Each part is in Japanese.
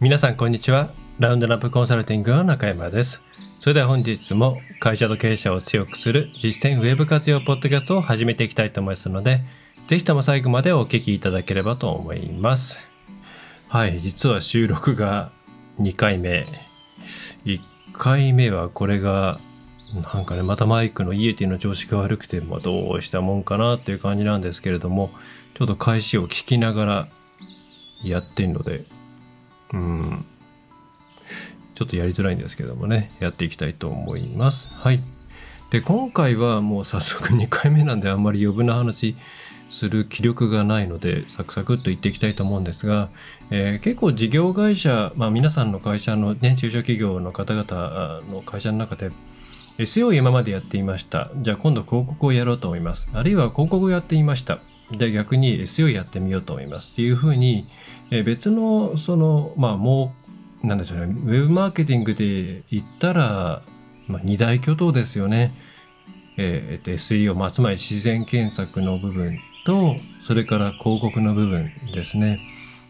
皆さんこんにちは。ラウンドナップコンサルティングの中山です。それでは本日も会社と経営者を強くする実践ウェブ活用ポッドキャストを始めていきたいと思いますので、ぜひとも最後までお聞きいただければと思います。はい、実は収録が2回目。1回目はこれがなんかね、またマイクのイエティの調子が悪くて、まあ、どうしたもんかなっていう感じなんですけれども、ちょっと開始を聞きながらやってんので、うん、ちょっとやりづらいんですけどもね、やっていきたいと思います。はい。で、今回はもう早速2回目なんであんまり余分な話する気力がないので、サクサクっと言っていきたいと思うんですが、えー結構事業会社、まあ皆さんの会社のね、中小企業の方々の会社の中で、SEO を今までやっていました。じゃあ今度広告をやろうと思います。あるいは広告をやっていました。で、逆に SEO やってみようと思います。っていうふうに、え別の、その、まあもう、なんでしょうね、ウェブマーケティングで言ったら、まあ二大巨頭ですよね。えーと SEO、まあつまり自然検索の部分と、それから広告の部分ですね。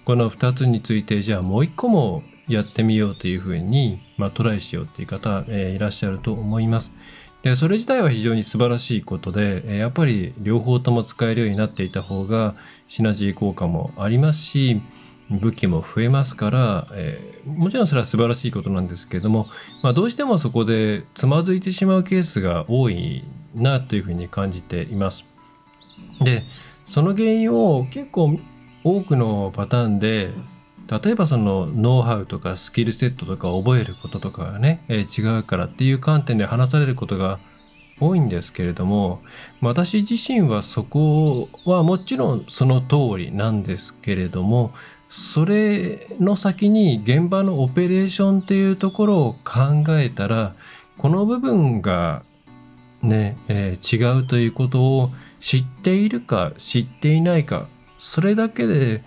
この2つについてじゃあもう1個もやってみようというふうに、まあ、トライしようっていう方、えーいらっしゃると思います。でそれ自体は非常に素晴らしいことで、やっぱり両方とも使えるようになっていた方がシナジー効果もありますし武器も増えますから、えーもちろんそれは素晴らしいことなんですけれども、まあ、どうしてもそこでつまずいてしまうケースが多いなというふうに感じています。でその原因を結構多くのパターンで例えばそのノウハウとかスキルセットとか覚えることとかがね、えー違うからっていう観点で話されることが多いんですけれども私自身はそこはもちろんその通りなんですけれどもそれの先に現場のオペレーションっていうところを考えたらこの部分がね、えー違うということを知っているか知っていないかそれだけで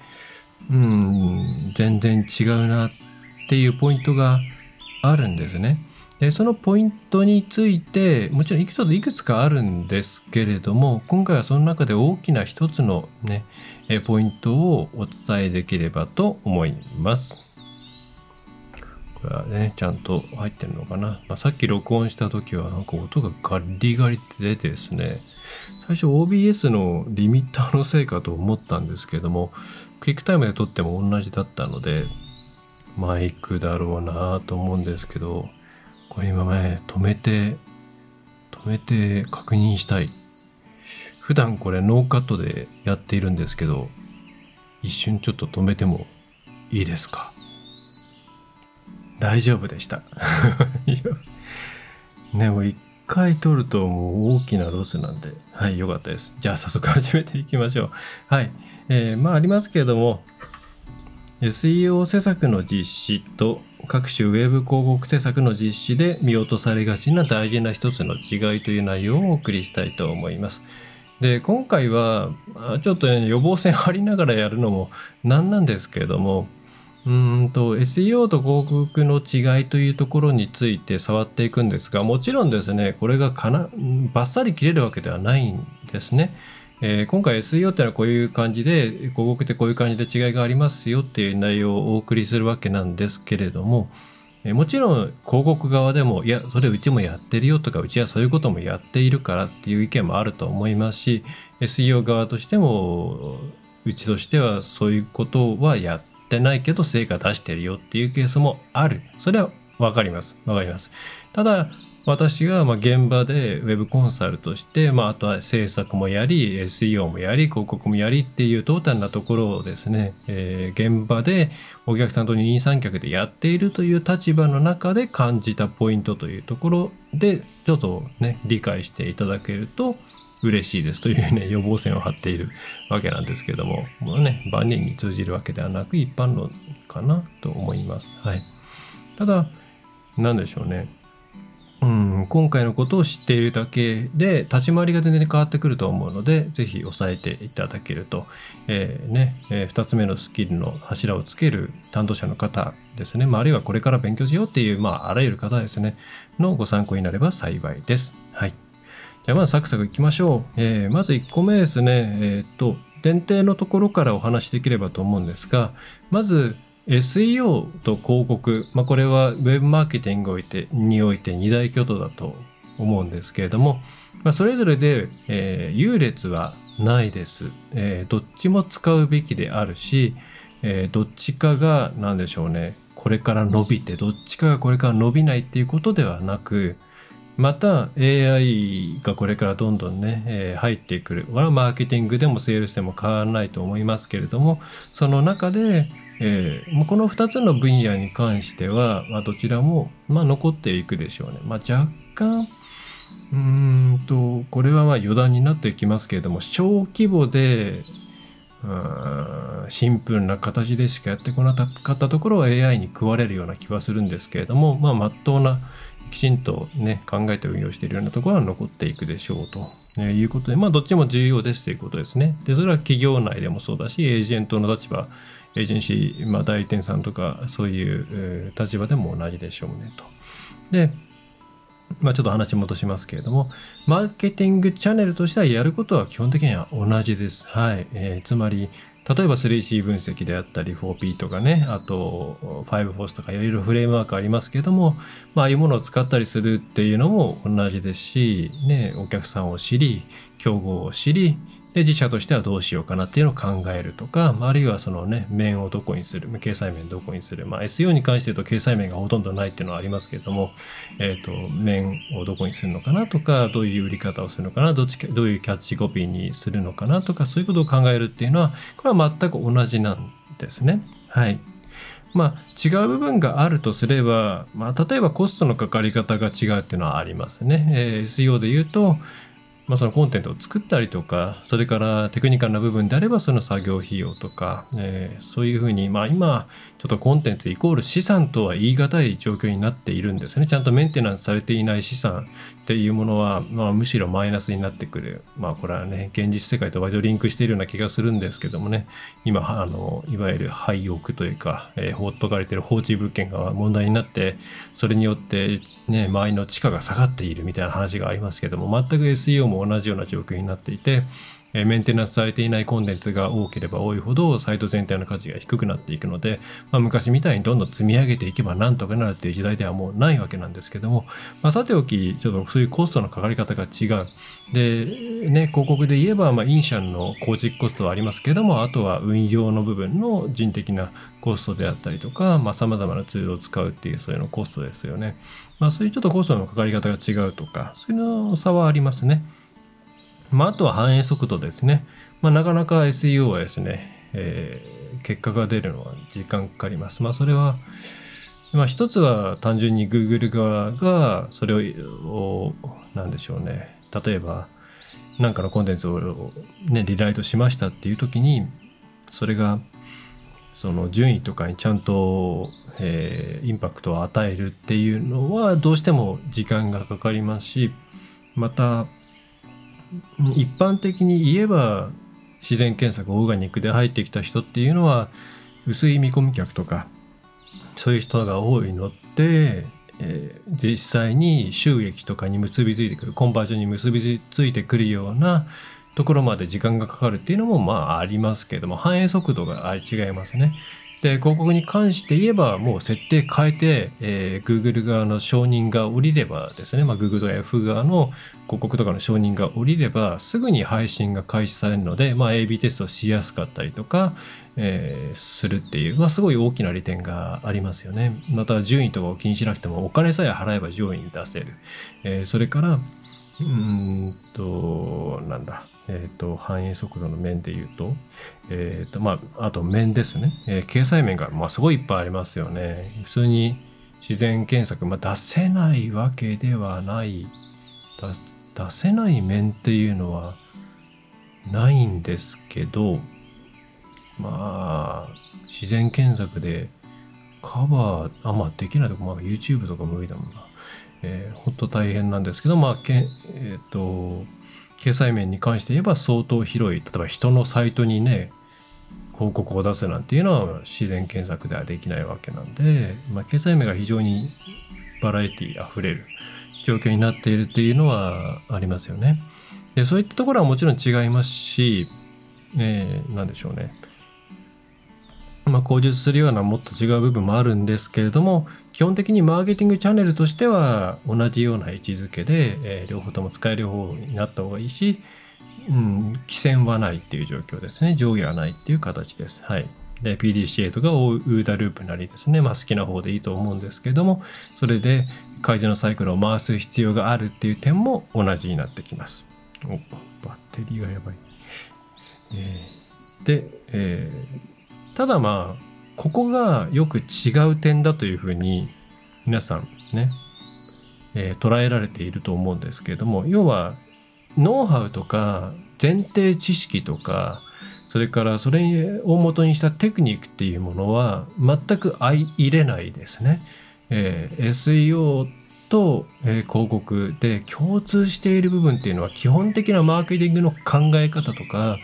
うん全然違うなっていうポイントがあるんですね。でそのポイントについてもちろんいくついくつかあるんですけれども今回はその中で大きな一つのねえポイントをお伝えできればと思います。これはねちゃんと入ってるのかな、まあ、さっき録音した時はなんか音がガリガリって出てですね最初 OBS のリミッターのせいかと思ったんですけどもクイックタイムで撮っても同じだったのでマイクだろうなと思うんですけどこれ今ね止めて止めて確認したい。普段これノーカットでやっているんですけど一瞬ちょっと止めてもいいですか？大丈夫でした。ねもう一回撮るともう大きなロスなんではいよかったです。じゃあ早速始めていきましょう。はい。えーまあありますけれども SEO 施策の実施と各種ウェブ広告施策の実施で見落とされがちな大事な一つの違いという内容をお送りしたいと思います。で今回はちょっと、予防線張りながらやるのもなんなんですけれどもうんと SEO と広告の違いというところについて触っていくんですがもちろんですねこれがかなバッサリ切れるわけではないんですね。えー今回 SEO ってのはこういう感じで広告ってこういう感じで違いがありますよっていう内容をお送りするわけなんですけれども、えーもちろん広告側でもいやそれうちもやってるよとかうちはそういうこともやっているからっていう意見もあると思いますし SEO 側としてもうちとしてはそういうことはやっててないけど成果出してるよっていうケースもある。それはわかります。わかります。ただ私がま現場でウェブコンサルとして、まあ、あとは制作もやり SEO もやり広告もやりっていうトータルなところをですね、えー現場でお客さんと二人三脚でやっているという立場の中で感じたポイントというところでちょっとね理解していただけると嬉しいですというね予防線を張っているわけなんですけどももうね万人に通じるわけではなく一般論かなと思います。はい、ただ何でしょうね。うん、今回のことを知っているだけで立ち回りが全然変わってくると思うのでぜひ押さえていただけると、えーねえ2つ目のスキルの柱をつける担当者の方ですね、まあ、あるいはこれから勉強しようっていう、まあ、あらゆる方ですね。のご参考になれば幸いです。はい、じゃあまずサクサクいきましょう。えーまず1個目ですね、えーっと前提のところからお話しできればと思うんですがまず SEO と広告、まあ、これはウェブマーケティングにおいて二大巨頭だと思うんですけれども、まあ、それぞれで、えー、優劣はないです、えー、どっちも使うべきであるし、えー、どっちかが何でしょうね。これから伸びてどっちかがこれから伸びないっていうことではなくまた AI がこれからどんどんね、えー、入ってくる。これはマーケティングでもセールスでも変わらないと思いますけれども、その中で、えー、この2つの分野に関しては、まあ、どちらも、まあ、残っていくでしょうね。まあ、若干、うんと、これはまあ余談になっていきますけれども、小規模で、シンプルな形でしかやってこなかったところは AI に食われるような気はするんですけれども、まあ、真っ当な、きちんとね、考えて運用しているようなところは残っていくでしょうと、いうことで、まあ、どっちも重要ですということですね。で、それは企業内でもそうだし、エージェントの立場、エージェンシー、まあ、代理店さんとか、そういう、立場でも同じでしょうねと。で、まあ、ちょっと話戻しますけれども、マーケティングチャンネルとしてはやることは基本的には同じです。はい。えー、つまり、例えば 3C 分析であったり 4P とかね、あと 5FORCE とかいろいろフレームワークありますけども、まあああいうものを使ったりするっていうのも同じですし、ね、お客さんを知り、競合を知り、で、自社としてはどうしようかなっていうのを考えるとか、あるいはそのね、面をどこにする、掲載面どこにする。まあ、SEO に関して言うと掲載面がほとんどないっていうのはありますけれども、えっ、ー、と、面をどこにするのかなとか、どういう売り方をするのかな、どっち、どういうキャッチコピーにするのかなとか、そういうことを考えるっていうのは、これは全く同じなんですね。はい。まあ、違う部分があるとすれば、まあ、例えばコストのかかり方が違うっていうのはありますね。えー、SEO で言うと、まあ、そのコンテンツを作ったりとか、それからテクニカルな部分であればその作業費用とか、えー、そういうふうに、まあ今、ちょっとコンテンツイコール資産とは言い難い状況になっているんですね。ちゃんとメンテナンスされていない資産っていうものは、まあむしろマイナスになってくる。まあこれはね、現実世界と割とリンクしているような気がするんですけどもね、今、あの、いわゆる廃屋というか、えー、放っとかれている放置物件が問題になって、それによってね、周りの地価が下がっているみたいな話がありますけども、全く SEO も同じような状況になっていて、えメンテナンスされていないコンテンツが多ければ多いほどサイト全体の価値が低くなっていくので、まあ、昔みたいにどんどん積み上げていけばなんとかなるっていう時代ではもうないわけなんですけども、まあ、さておきちょっとそういうコストのかかり方が違う。でね広告で言えば、まあ、インシャンの構築コストはありますけどもあとは運用の部分の人的なコストであったりとかさまざ、まなツールを使うっていうそういうのコストですよね、まあ、そういうちょっとコストのかかり方が違うとかそういうの差はありますね。まあ、あとは反映速度ですね。まあ、なかなか SEO はですね、えー、結果が出るのは時間かかります。まあ、それは、まあ、一つは単純に Google 側がそれを、なんでしょうね。例えば、何かのコンテンツをね、リライトしましたっていう時に、それが、その順位とかにちゃんと、えー、インパクトを与えるっていうのはどうしても時間がかかりますし、また、一般的に言えば自然検索オーガニックで入ってきた人っていうのは薄い見込み客とかそういう人が多いのって、えー、実際に収益とかに結びついてくるコンバージョンに結びついてくるようなところまで時間がかかるっていうのもまあありますけども反映速度が違いますね。で、広告に関して言えば、もう設定変えて、えー、Google 側の承認が降りればですね、まあ、Google とか Yahoo 側の広告とかの承認が降りれば、すぐに配信が開始されるので、まあ、AB テストしやすかったりとか、えー、するっていう、まあ、すごい大きな利点がありますよね。また、順位とかを気にしなくても、お金さえ払えば上位に出せる。えー、それから、うんと、なんだ。えっ、ー、と、反映速度の面で言うと、えっ、ー、と、まあ、あと面ですね。えー、掲載面が、まあ、すごいいっぱいありますよね。普通に自然検索、まあ、出せないわけではない出せない面っていうのはないんですけど、まあ、自然検索でカバー、あ、まあ、できないとこ、まあ、YouTube とか無理だもんな。えー、ほんと大変なんですけど、まあ、けえっ、ー、と、掲載面に関して言えば相当広い、例えば人のサイトにね、広告を出すなんていうのは自然検索ではできないわけなんで、まあ、掲載面が非常にバラエティあふれる状況になっているっていうのはありますよね。でそういったところはもちろん違いますし、えー、何でしょうね。まあ、口述するようなもっと違う部分もあるんですけれども基本的にマーケティングチャンネルとしては同じような位置づけで、えー、両方とも使える方になった方がいいし、うん、規制はないっていう状況ですね上下はないっていう形です。はいで PDCA とかオーダーループなりですね、まあ、好きな方でいいと思うんですけどもそれで改善のサイクルを回す必要があるっていう点も同じになってきます。おバッテリーがやばい。えー、で、えー、ただまあここがよく違う点だというふうに皆さんね、えー、捉えられていると思うんですけれども要はノウハウとか前提知識とかそれからそれを元にしたテクニックっていうものは全く相入れないですね。えー、SEO と、え、広告で共通している部分っていうのは基本的なマーケティングの考え方とか、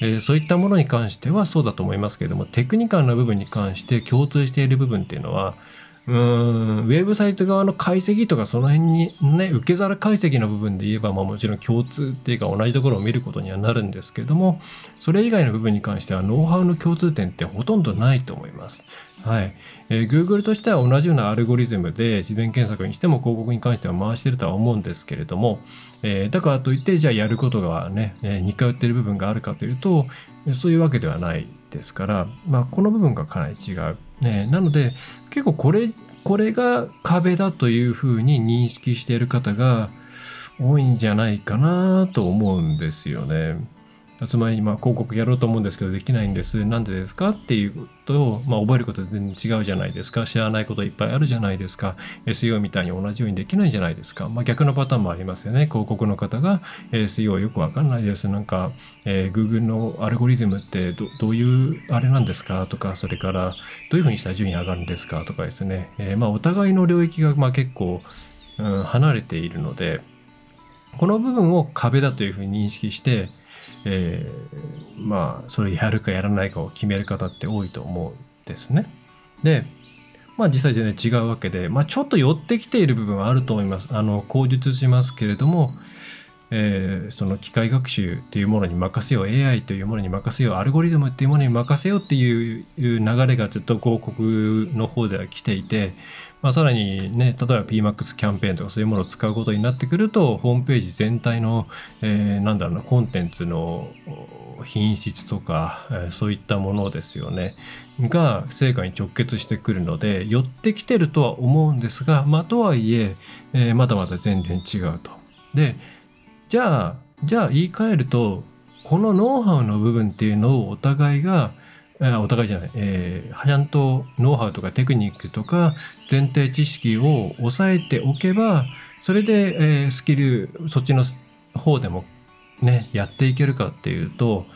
え、そういったものに関してはそうだと思いますけれどもテクニカルな部分に関して共通している部分っていうのはうんウェブサイト側の解析とかその辺にね受け皿解析の部分で言えば、まあ、もちろん共通っていうか同じところを見ることにはなるんですけれどもそれ以外の部分に関してはノウハウの共通点ってほとんどないと思います。はい。えー、Google としては同じようなアルゴリズムで事前検索にしても広告に関しては回してるとは思うんですけれども、えー、だからといってじゃあやることがね、えー、似通ってる部分があるかというと、そういうわけではないですから、まあ、この部分がかなり違う。ね、なので結構これこれが壁だというふうに認識している方が多いんじゃないかなと思うんですよね。つまり今広告やろうと思うんですけどできないんです。なんでですかっていうことを、まあ、覚えること全然違うじゃないですか。知らないこといっぱいあるじゃないですか。SEO みたいに同じようにできないじゃないですか。まあ、逆のパターンもありますよね。広告の方が SEO よくわかんないです。なんか、えー、Google のアルゴリズムってどどういうあれなんですか？とか、それからどういうふうにしたら順位上がるんですか？とかですね。えー、まあお互いの領域がまあ結構、うん、離れているので、この部分を壁だというふうに認識して、えー、まあそれやるかやらないかを決める方って多いと思うんですね。でまあ実際全然違うわけで、まあ、ちょっと寄ってきている部分はあると思います。あの口述しますけれども、えー、その機械学習っていうものに任せよう AI というものに任せようアルゴリズムっていうものに任せようっていう流れがずっと広告の方では来ていて、まあ、さらにね、例えば PMAX キャンペーンとかそういうものを使うことになってくると、ホームページ全体の、えー、なんだろうな、コンテンツの品質とか、えー、そういったものですよね、が成果に直結してくるので、寄ってきてるとは思うんですが、まあ、とはいええー、まだまだ全然違うと。で、じゃあ、じゃあ言い換えると、このノウハウの部分っていうのをお互いがお互いじゃない、えー、ちゃんとノウハウとかテクニックとか前提知識を押さえておけば、それで、えー、スキル、そっちの方でもね、やっていけるかっていうと、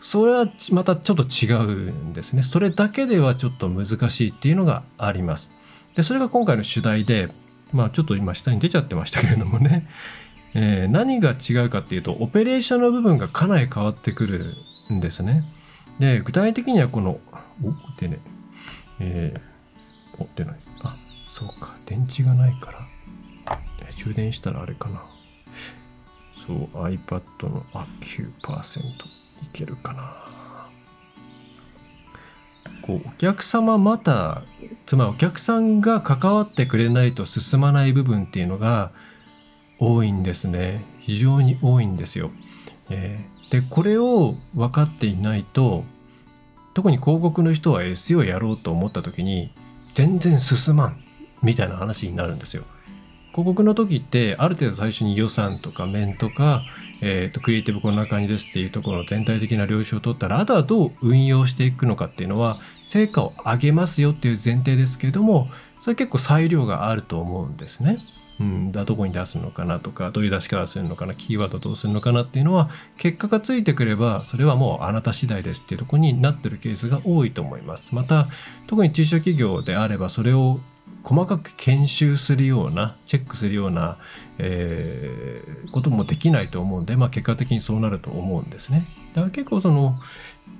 それはまたちょっと違うんですね。それだけではちょっと難しいっていうのがあります。で、それが今回の主題で、まあちょっと今下に出ちゃってましたけれどもね、えー、何が違うかっていうと、オペレーションの部分がかなり変わってくるんですね。で、具体的にはこの、お、でね、えー、お、出ない。あ、そうか、電池がないから、充電したらあれかな。そう、iPad の、あ、9%いけるかな。こう、お客様また、つまりお客さんが関わってくれないと進まない部分っていうのが多いんですね。非常に多いんですよ。えーでこれを分かっていないと特に広告の人は SEO やろうと思った時に全然進まんみたいな話になるんですよ。広告の時ってある程度最初に予算とか面とか、えーと、クリエイティブこんな感じですっていうところの全体的な領収を取ったらあとはどう運用していくのかっていうのは成果を上げますよっていう前提ですけれどもそれ結構裁量があると思うんですね。うん、だどこに出すのかなとかどういう出し方するのかなキーワードどうするのかなっていうのは結果がついてくればそれはもうあなた次第ですっていうとこになってるケースが多いと思います。また特に中小企業であればそれを細かく研修するようなチェックするような、えー、こともできないと思うんで、まあ、結果的にそうなると思うんですね。だから結構その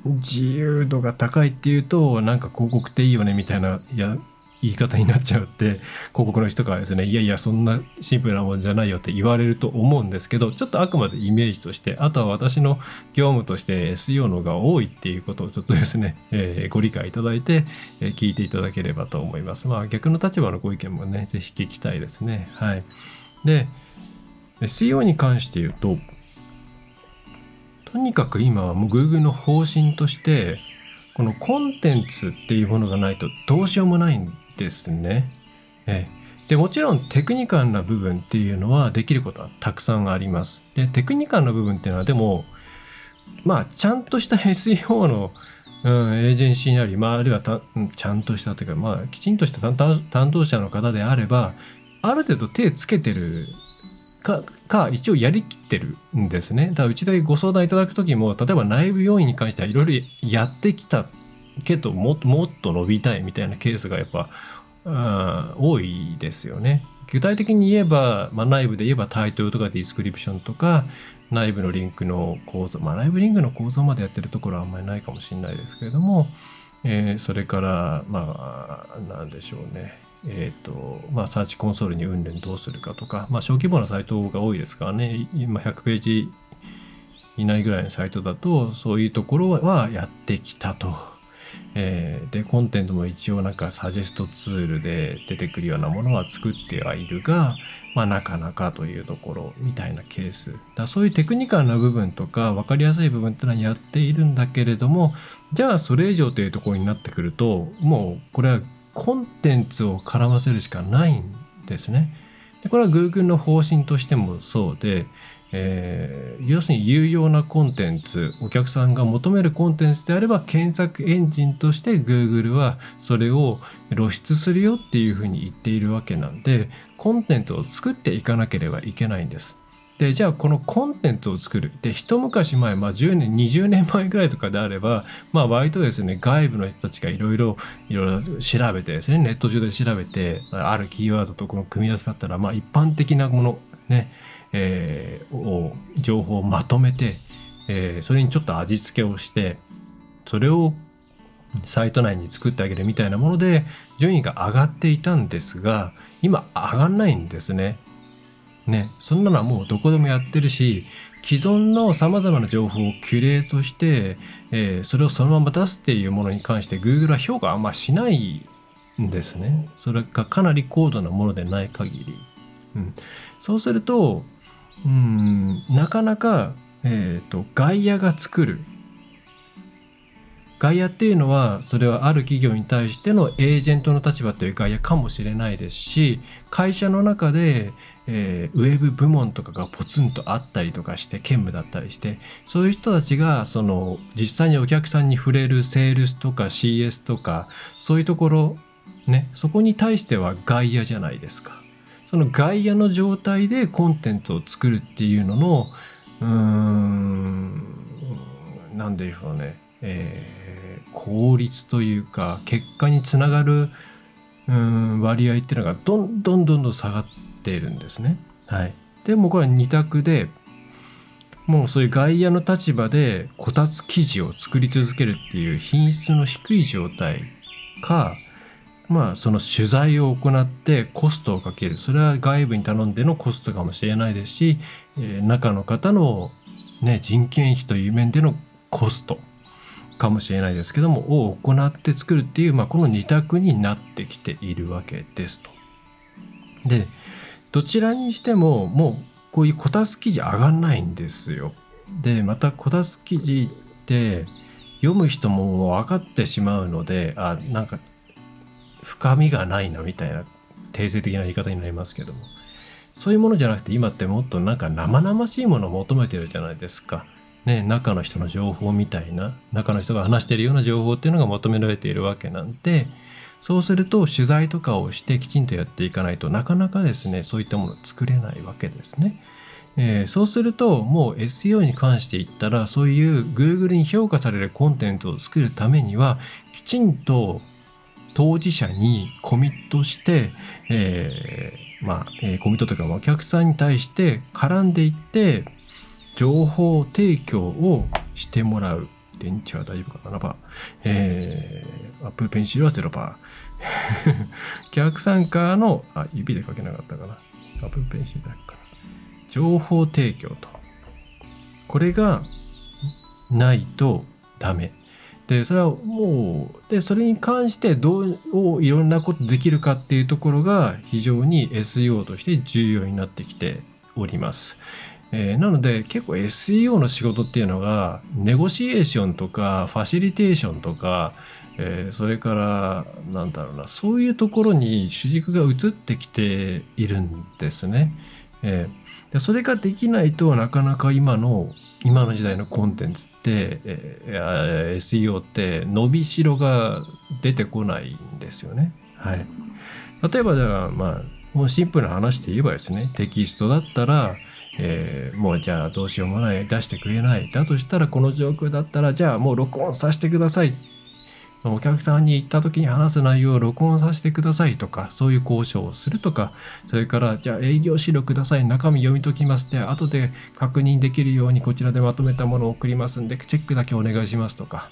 自由度が高いっていうとなんか広告っていいよねみたいなや言い方になっちゃうって広告の人からですねいやいやそんなシンプルなもんじゃないよって言われると思うんですけどちょっとあくまでイメージとしてあとは私の業務として SEO のが多いっていうことをちょっとですね、えー、ご理解いただいて、えー、聞いていただければと思います。まあ逆の立場のご意見もねぜひ聞きたいですね。はい。で SEO に関して言うととにかく今はもう Google の方針としてこのコンテンツっていうものがないとどうしようもないんですね。ええ、でもちろんテクニカルな部分っていうのはできることはたくさんあります。でテクニカルな部分っていうのはでもまあちゃんとした SEO の、うん、エージェンシーなり、まあ、あるいはたちゃんとしたというか、まあ、きちんとした担当者の方であればある程度手つけてるか、か、一応やりきってるんですね。だからうちでご相談いただくときも、例えば内部要因に関してはいろいろやってきたけども、もっと伸びたいみたいなケースがやっぱ、多いですよね。具体的に言えば、まあ、内部で言えばタイトルとかディスクリプションとか、内部のリンクの構造、まあ、内部リンクの構造までやってるところはあんまりないかもしれないですけれども、えー、それから、まあ、なんでしょうね。えっ、ー、と、まあ、サーチコンソールに運用どうするかとか、まあ、小規模なサイトが多いですからね、今100ページ以内ぐらいのサイトだと、そういうところはやってきたと。えー、で、コンテンツも一応なんかサジェストツールで出てくるようなものは作ってはいるが、まあなかなかというところみたいなケース。だそういうテクニカルな部分とか分かりやすい部分ってのはやっているんだけれども、じゃあそれ以上というところになってくると、もうこれはコンテンツを絡ませるしかないんですね。でこれは Google の方針としてもそうで、えー、要するに有用なコンテンツ、お客さんが求めるコンテンツであれば検索エンジンとして Google はそれを露出するよっていうふうに言っているわけなんで、コンテンツを作っていかなければいけないんです。でじゃあこのコンテンツを作るで一昔前、まあ、10年20年前ぐらいとかであれば、まあ、割とですね外部の人たちがいろいろいろ調べてですねネット上で調べてあるキーワードとこの組み合わせだったら、まあ、一般的なものね、えー、を情報をまとめて、えー、それにちょっと味付けをしてそれをサイト内に作ってあげるみたいなもので順位が上がっていたんですが今上がんないんですね。ね、そんなのはもうどこでもやってるし、既存の様々な情報をキュレートして、えー、それをそのまま出すっていうものに関して Google は評価あんましないんですね。それがかなり高度なものでない限り。うん、そうすると、うん、なかなか、えっ、ー、と、外野が作る外野っていうのはそれはある企業に対してのエージェントの立場という外野かもしれないですし会社の中で、えー、ウェブ部門とかがポツンとあったりとかして兼務だったりしてそういう人たちがその実際にお客さんに触れるセールスとか CS とかそういうところねそこに対しては外野じゃないですか。その外野の状態でコンテンツを作るっていうののうーん何でしょうねえー、効率というか結果につながるうん割合っていうのがどんどんどんどん下がっているんですね。はい、でもこれは2択でもうそういう外野の立場でこたつ記事を作り続けるっていう品質の低い状態かまあその取材を行ってコストをかけるそれは外部に頼んでのコストかもしれないですし、えー、中の方の、ね、人件費という面でのコストかもしれないですけどもを行って作るっていう、まあ、この2択になってきているわけですと。でどちらにしてももうこういうこたつ記事上がんないんですよ。でまたこたつ記事って読む人も分かってしまうのであなんか深みがないなみたいな定性的な言い方になりますけどもそういうものじゃなくて今ってもっとなんか生々しいものを求めてるじゃないですか。ね、中の人の情報みたいな中の人が話しているような情報っていうのが求められているわけなんでそうすると取材とかをしてきちんとやっていかないとなかなかですねそういったものを作れないわけですね。えー、そうするともう SEO に関して言ったらそういう Google に評価されるコンテンツを作るためにはきちんと当事者にコミットして、えー、まあ、えー、コミットというかお客さんに対して絡んでいって情報提供をしてもらう電池は大丈夫かな ?7%。えー、Apple Pencil は0%。逆参加の、あ、指で書けなかったかな。Apple Pencil だけかな。情報提供と。これがないとダメ。で、それはもう、で、それに関してどういろんなことできるかっていうところが非常に SEO として重要になってきております。えー、なので結構 SEO の仕事っていうのがネゴシエーションとかファシリテーションとか、えー、それからなんだろうなそういうところに主軸が移ってきているんですね。えー、でそれができないとなかなか今の今の時代のコンテンツ、えー、SEO って伸びしろが出てこないんですよね。はい。例えばじゃあまあもうシンプルな話で言えばですねテキストだったらえー、もうじゃあどうしようもない出してくれないだとしたらこの状況だったらじゃあもう録音させてくださいお客さんに行った時に話す内容を録音させてくださいとかそういう交渉をするとかそれからじゃあ営業資料ください中身読み解きますって後で確認できるようにこちらでまとめたものを送りますんでチェックだけお願いしますとか。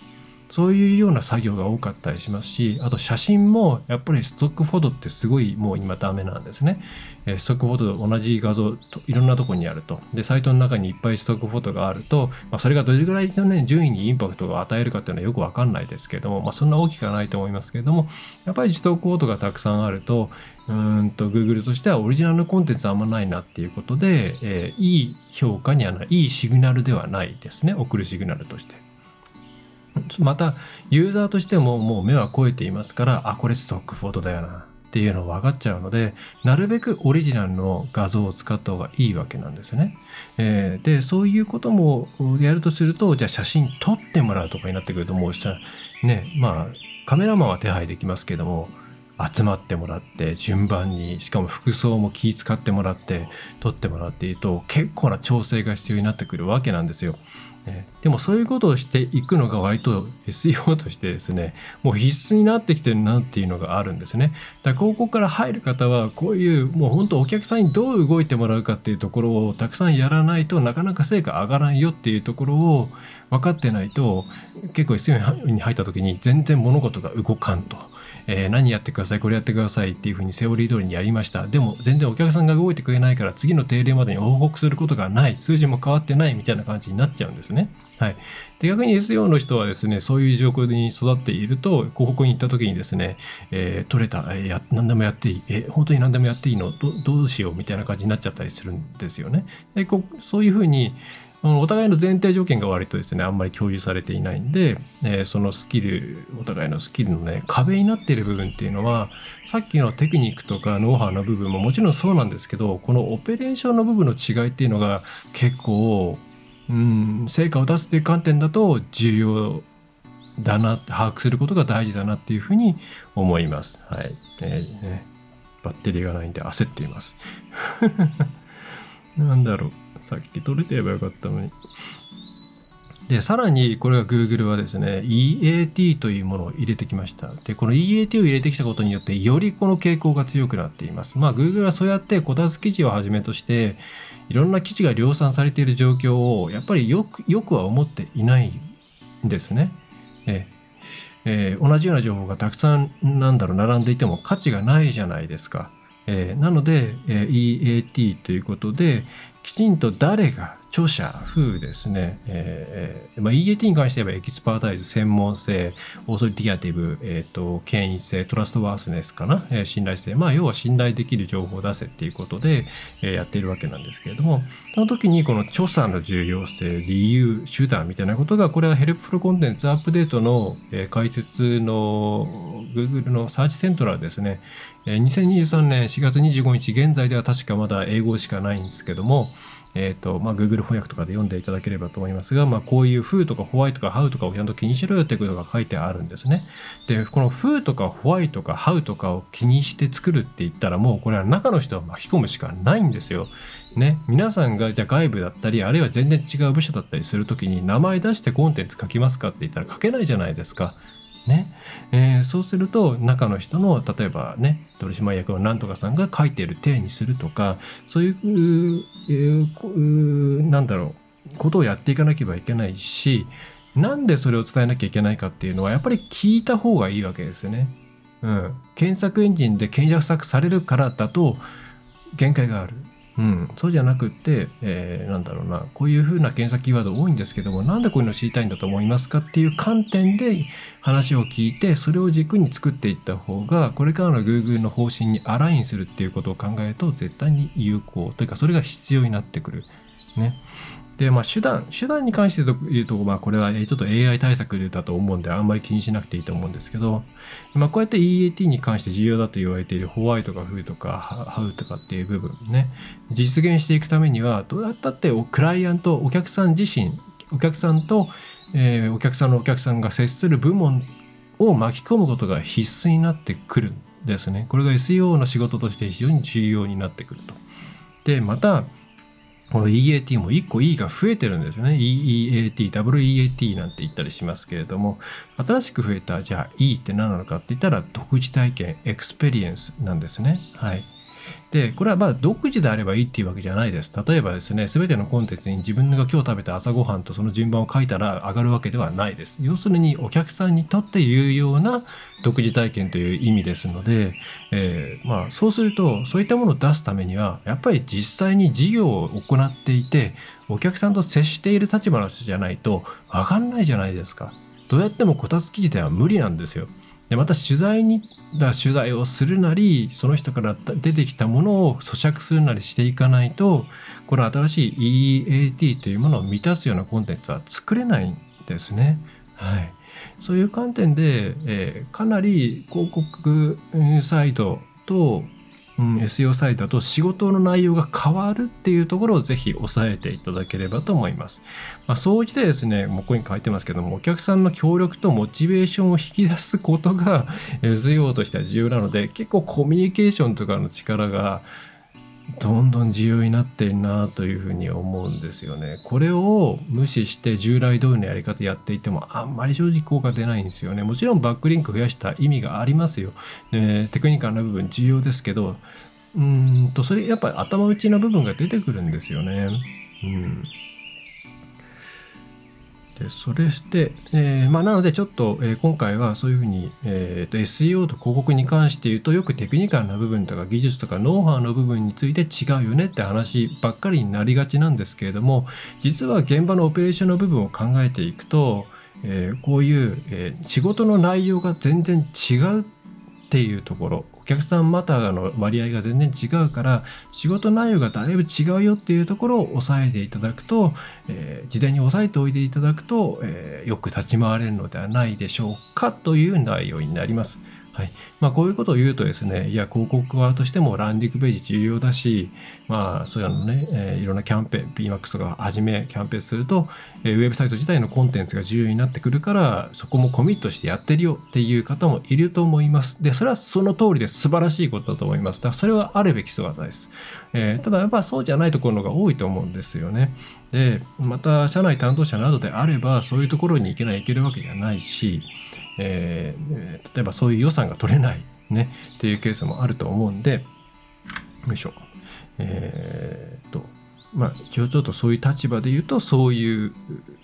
そういうような作業が多かったりしますし、あと写真もやっぱりストックフォトってすごいもう今ダメなんですね。えストックフォトと同じ画像といろんなとこにあると。で、サイトの中にいっぱいストックフォトがあると、まあ、それがどれぐらいのね、順位にインパクトを与えるかっていうのはよくわかんないですけども、まあ、そんな大きくはないと思いますけれども、やっぱりストックフォトがたくさんあると、うんと Google としてはオリジナルのコンテンツあんまないなっていうことで、えー、いい評価にはない、いいシグナルではないですね。送るシグナルとして。またユーザーとしてももう目は肥えていますからあこれストックフォトだよなっていうの分かっちゃうのでなるべくオリジナルの画像を使った方がいいわけなんですね。えー、でそういうこともやるとするとじゃあ写真撮ってもらうとかになってくるともうねまあカメラマンは手配できますけども集まってもらって順番にしかも服装も気使ってもらって撮ってもらっていると結構な調整が必要になってくるわけなんですよ。でもそういうことをしていくのが割と SEO としてですね、もう必須になってきてるなっていうのがあるんですね。だからここから入る方はこういうもう本当お客さんにどう動いてもらうかっていうところをたくさんやらないとなかなか成果上がらんよっていうところを分かってないと結構 SEO に入った時に全然物事が動かんと。えー、何やってください、これやってくださいっていうふうにセオリー通りにやりました。でも全然お客さんが動いてくれないから次の定例までに報告することがない、数字も変わってないみたいな感じになっちゃうんですね。はい。で、逆に SEO の人はですね、そういう状況に育っていると、広告に行った時にですね、えー、取れた、え、や、何でもやっていい、えー、本当に何でもやっていいの？どどうしよう？みたいな感じになっちゃったりするんですよね。でこそういうふうに、お互いの前提条件が割とですね、あんまり共有されていないんで、えー、そのスキル、お互いのスキルのね、壁になっている部分っていうのは、さっきのテクニックとかノウハウの部分ももちろんそうなんですけど、このオペレーションの部分の違いっていうのが結構、うん、成果を出すっていう観点だと重要だな、把握することが大事だなっていうふうに思います。はい。えーね、バッテリーがないんで焦っています。なんだろう。さっき取れてればよかったのに。で、さらにこれが Google はですね、EAT というものを入れてきました。で、この EAT を入れてきたことによって、よりこの傾向が強くなっています。まあ、Google はそうやってこたつ記事をはじめとして、いろんな記事が量産されている状況を、やっぱりよく、よくは思っていないんですね。ええー、同じような情報がたくさん、なんだろう、並んでいても価値がないじゃないですか。えー、なので、えー、EAT ということで、きちんと誰が著者風ですね、えーまあ、EAT に関して言えばエキスパータイズ、専門性、オーソリティアティブ、えっ、ー、と、権威性、トラストワースネスかな、えー、信頼性。まあ、要は信頼できる情報を出せっていうことで、えー、やっているわけなんですけれども、その時にこの著者の重要性、理由、手段みたいなことが、これはヘルプフルコンテンツアップデートの、えー、解説の Google のサーチセントラルですね、えー、2023年4月25日、現在では確かまだ英語しかないんですけども、えっ、ー、と、まあ、Google 翻訳とかで読んでいただければと思いますが、まあ、こういう風とかホワイとかハウとかをちゃんと気にしろよってことが書いてあるんですね。で、この風とかホワイとかハウとかを気にして作るって言ったらもうこれは中の人を巻き込むしかないんですよ。ね。皆さんがじゃあ外部だったり、あるいは全然違う部署だったりするときに名前出してコンテンツ書きますかって言ったら書けないじゃないですか。ねえー、そうすると中の人の例えばね取締役のなんとかさんが書いている体にするとかそういう、えー、なんだろうことをやっていかなければいけないし、なんでそれを伝えなきゃいけないかっていうのはやっぱり聞いた方がいいわけですよね。うん、検索エンジンで検索されるからだと限界がある。うん、そうじゃなくって、えー、なんだろうな、こういうふうな検索キーワード多いんですけども、なんでこういうの知りたいんだと思いますかっていう観点で話を聞いて、それを軸に作っていった方が、これからの Google の方針にアラインするっていうことを考えると、絶対に有効というか、それが必要になってくる。ね。で、まあ、手段、手段に関して言うと、まあ、これはちょっと AI 対策だと思うんで、あんまり気にしなくていいと思うんですけど、まあ、こうやって EAT に関して重要だと言われているホワイトかフーとかハウとかっていう部分ね、実現していくためには、どうやったってクライアント、お客さん自身、お客さんと、えー、お客さんのお客さんが接する部門を巻き込むことが必須になってくるんですね。これが SEO の仕事として非常に重要になってくると。で、また、この EAT も1個 E が増えてるんですね。EEAT、WEAT なんて言ったりしますけれども、新しく増えた、じゃあ E って何なのかって言ったら、独自体験、 experience なんですね。はい。で、これはまあ独自であればいいっていうわけじゃないです。例えばですね、すべてのコンテンツに自分が今日食べた朝ごはんとその順番を書いたら上がるわけではないです。要するにお客さんにとって有用な独自体験という意味ですので、えー、まあそうすると、そういったものを出すためには、やっぱり実際に事業を行っていて、お客さんと接している立場の人じゃないとわかんないじゃないですか。どうやってもこたつ記事では無理なんですよ。でまた取材にだ取材をするなりその人から出てきたものを咀嚼するなりしていかないとこの新しい EAT というものを満たすようなコンテンツは作れないんですね。はい、そういう観点で、えー、かなり広告サイトとうん、SEO サイトだと仕事の内容が変わるっていうところをぜひ押さえていただければと思います。まあ、総じてですね、もうここに書いてますけども、お客さんの協力とモチベーションを引き出すことが SEO としては重要なので、結構コミュニケーションとかの力がどんどん重要になってるなというふうに思うんですよね。これを無視して従来通りのやり方やっていてもあんまり正直効果出ないんですよね。もちろんバックリンク増やした意味がありますよ。テクニカルな部分重要ですけど、うんと、それやっぱり頭打ちの部分が出てくるんですよね。うん。でそれして、えー、まあ、なのでちょっと、えー、今回はそういうふうに、えーと、SEO と広告に関して言うとよくテクニカルな部分とか技術とかノウハウの部分について違うよねって話ばっかりになりがちなんですけれども実は現場のオペレーションの部分を考えていくと、えこういう、え仕事の内容が全然違うっていうところ。お客さんまたの割合が全然違うから仕事内容がだいぶ違うよっていうところを押さえていただくと、えー、事前に押さえておいていただくと、えー、よく立ち回れるのではないでしょうかという内容になります。はい。まあ、こういうことを言うとですね、いや、広告側としてもランディングページ重要だし、まあ、そういうのね、えー、いろんなキャンペーン、PMAX とかはじめキャンペーンすると、えー、ウェブサイト自体のコンテンツが重要になってくるから、そこもコミットしてやってるよっていう方もいると思います。で、それはその通りで素晴らしいことだと思います。だからそれはあるべき姿です。えー、ただ、やっぱそうじゃないところが多いと思うんですよね。で、また、社内担当者などであれば、そういうところに行けない、行けるわけじゃないし、えー、例えばそういう予算が取れないねっていうケースもあると思うんでよいしょえー、っとまあ一応ちょっとそういう立場で言うとそういう、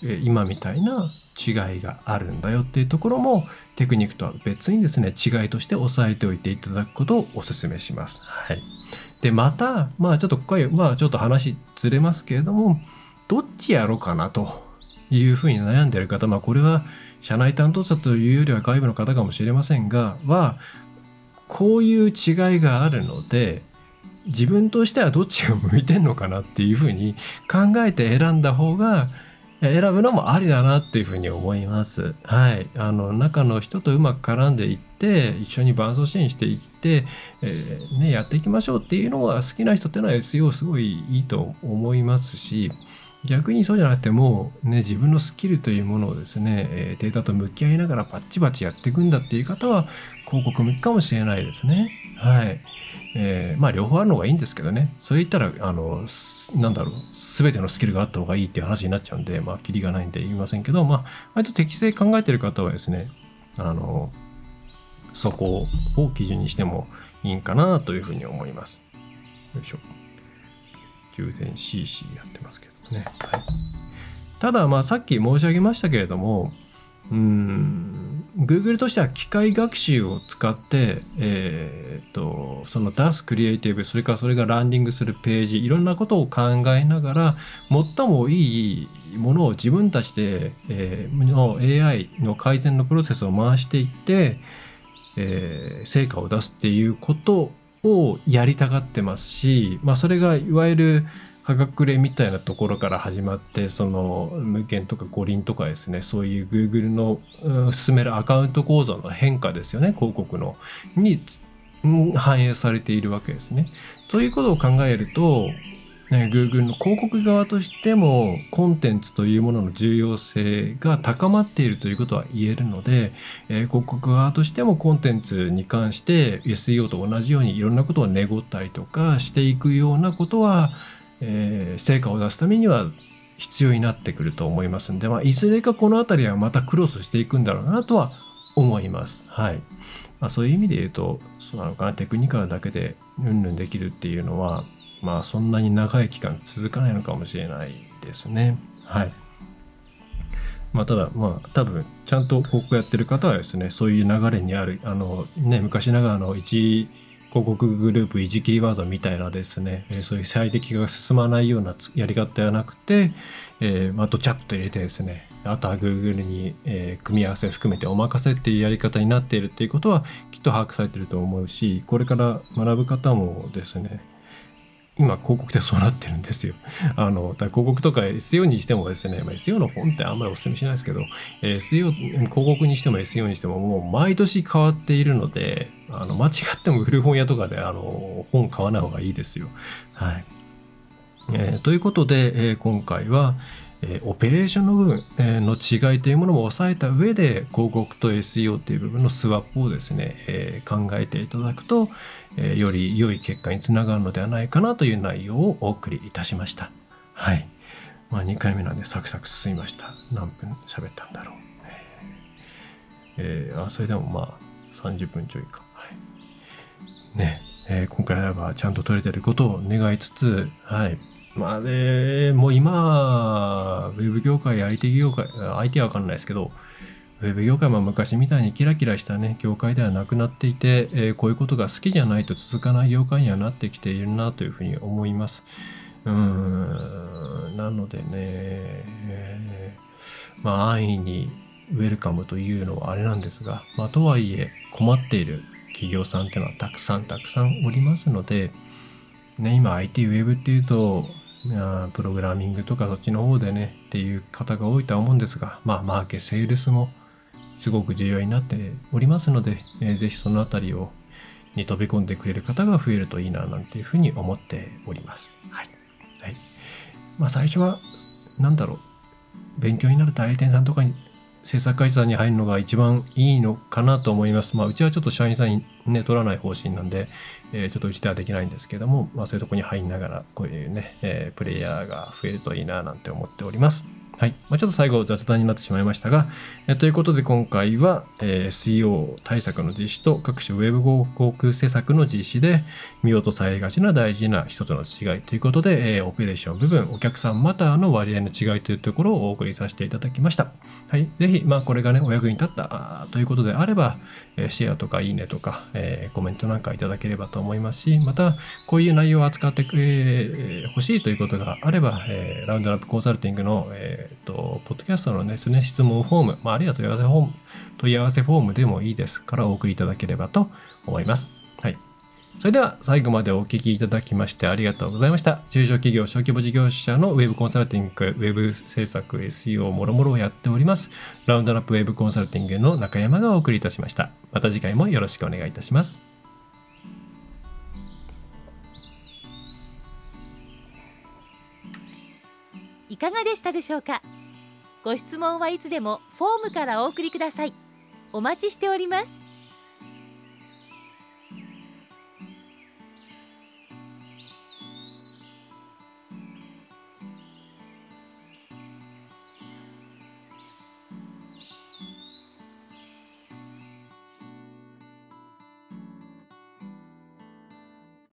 え今みたいな違いがあるんだよっていうところもテクニックとは別にですね違いとして押さえておいていただくことをお勧めします。はい、でまたまあちょっとここまあちょっと話ずれますけれどもどっちやろうかなというふうに悩んでいる方まあこれは社内担当者というよりは外部の方かもしれませんが、は、こういう違いがあるので、自分としてはどっちが向いてんのかなっていうふうに考えて選んだ方が、選ぶのもありだなっていうふうに思います。はい。あの、中の人とうまく絡んでいって、一緒に伴走支援していって、えー、ね、やっていきましょうっていうのが好きな人っていうのは SEO すごいいいと思いますし、逆にそうじゃなくても、ね、自分のスキルというものをですね、えデータと向き合いながらバッチバチやっていくんだっていう方は、広告向きかもしれないですね。はい。えー、まあ、両方あるのがいいんですけどね。それ言ったら、あの、なんだろう、すべてのスキルがあった方がいいっていう話になっちゃうんで、まあ、キリがないんで言いませんけど、まあ、割と適正考えてる方はですね、あの、そこを基準にしてもいいんかなというふうに思います。よいしょ。充電 CC やってますけど。ね。はい。ただまあさっき申し上げましたけれどもうん Google としては機械学習を使って、えーと、その出すクリエイティブそれからそれがランディングするページいろんなことを考えながら最もいいものを自分たちで、えー、の AI の改善のプロセスを回していって、えー、成果を出すっていうことをやりたがってますし、まあ、それがいわゆるはがくれみたいなところから始まってその無限とか五輪とかですねそういう Google の、進めるアカウント構造の変化ですよね広告のに、反映されているわけですね。ということを考えると、ね、Google の広告側としてもコンテンツというものの重要性が高まっているということは言えるので、えー、広告側としてもコンテンツに関して SEO と同じようにいろんなことをねごったりとかしていくようなことはえー、成果を出すためには必要になってくると思いますんで、まあ、いずれかこの辺りはまたクロスしていくんだろうなとは思います。はい。まあ、そういう意味で言うと、そうなのかな、テクニカルだけでルンルンできるっていうのは、まあそんなに長い期間続かないのかもしれないですね。はい。まあただ、まあ多分、ちゃんと広告やってる方はですね、そういう流れにある、あのね、昔ながらの一広告グループ維持キーワードみたいなですね、え、そういう最適化が進まないようなやり方ではなくて、えー、あドチャッと入れてですね、あとは Google に、えー、組み合わせ含めてお任せっていうやり方になっているっていうことはきっと把握されてると思うし、これから学ぶ方もですね、今広告ってそうなってるんですよ。あの、だ広告とか SEO にしてもですね、まあ、SEO の本ってあんまりお勧めしないですけど、SEO、広告にしても SEO にしてももう毎年変わっているので、あの、間違っても古本屋とかであの、本買わない方がいいですよ。はい。えー、ということで、えー、今回は、え、オペレーションの部分、え、の違いというものも抑えた上で広告と SEO という部分のスワップをですね、え、考えていただくと、えより良い結果につながるのではないかなという内容をお送りいたしました。はい。まあ2回目なんでサクサク進みました。何分喋ったんだろう。えー、あそれでもまあ30分ちょいか。はい、ね、えー、今回はちゃんと取れてることを願いつつ、はい。まあで、もう今、ウェブ業界、IT 業界、IT はわかんないですけど、ウェブ業界も昔みたいにキラキラしたね、業界ではなくなっていて、えー、こういうことが好きじゃないと続かない業界にはなってきているなというふうに思います。うん、なのでね、えー、まあ安易にウェルカムというのはあれなんですが、まあとはいえ困っている企業さんっていうのはたくさんたくさんおりますので、ね、今 IT ウェブっていうと、プログラミングとかそっちの方でねっていう方が多いとは思うんですが、まあ、マーケ、セールスもすごく重要になっておりますので、えー、ぜひそのあたりをに飛び込んでくれる方が増えるといいななんていうふうに思っております。はい。はい。まあ最初は、なんだろう、勉強になる代理店さんとかに制作会社さんに入るのが一番いいのかなと思います。まあ、うちはちょっと社員さんにね、取らない方針なんで、えー、ちょっとうちではできないんですけども、まあ、そういうとこに入りながら、こういうね、えー、プレイヤーが増えるといいななんて思っております。はい。まあ、ちょっと最後雑談になってしまいましたが、えということで今回は、えー、SEO 対策の実施と各種ウェブ広告施策の実施で見落とされがちな大事な一つの違いということで、えー、オペレーション部分、お客さんまたの割合の違いというところをお送りさせていただきました。はい。ぜひ、まあこれがね、お役に立ったということであれば、えシェアとかいいねとか、えー、コメントなんかいただければと思いますし、また、こういう内容を扱ってくれ、欲しいということがあれば、えラウンドラップコンサルティングの、ええっ、と、ポッドキャストのですね、質問フォーム、まあ、あるいは問い合わせフォーム、問い合わせフォームでもいいですからお送りいただければと思います。はい。それでは最後までお聞きいただきましてありがとうございました。中小企業、小規模事業者のウェブコンサルティング、ウェブ制作、SEO もろもろをやっております。ラウンドラップウェブコンサルティングの中山がお送りいたしました。また次回もよろしくお願いいたします。かがでしたでしょうか？ご質問はいつでもフォームからお送りください。お待ちしております。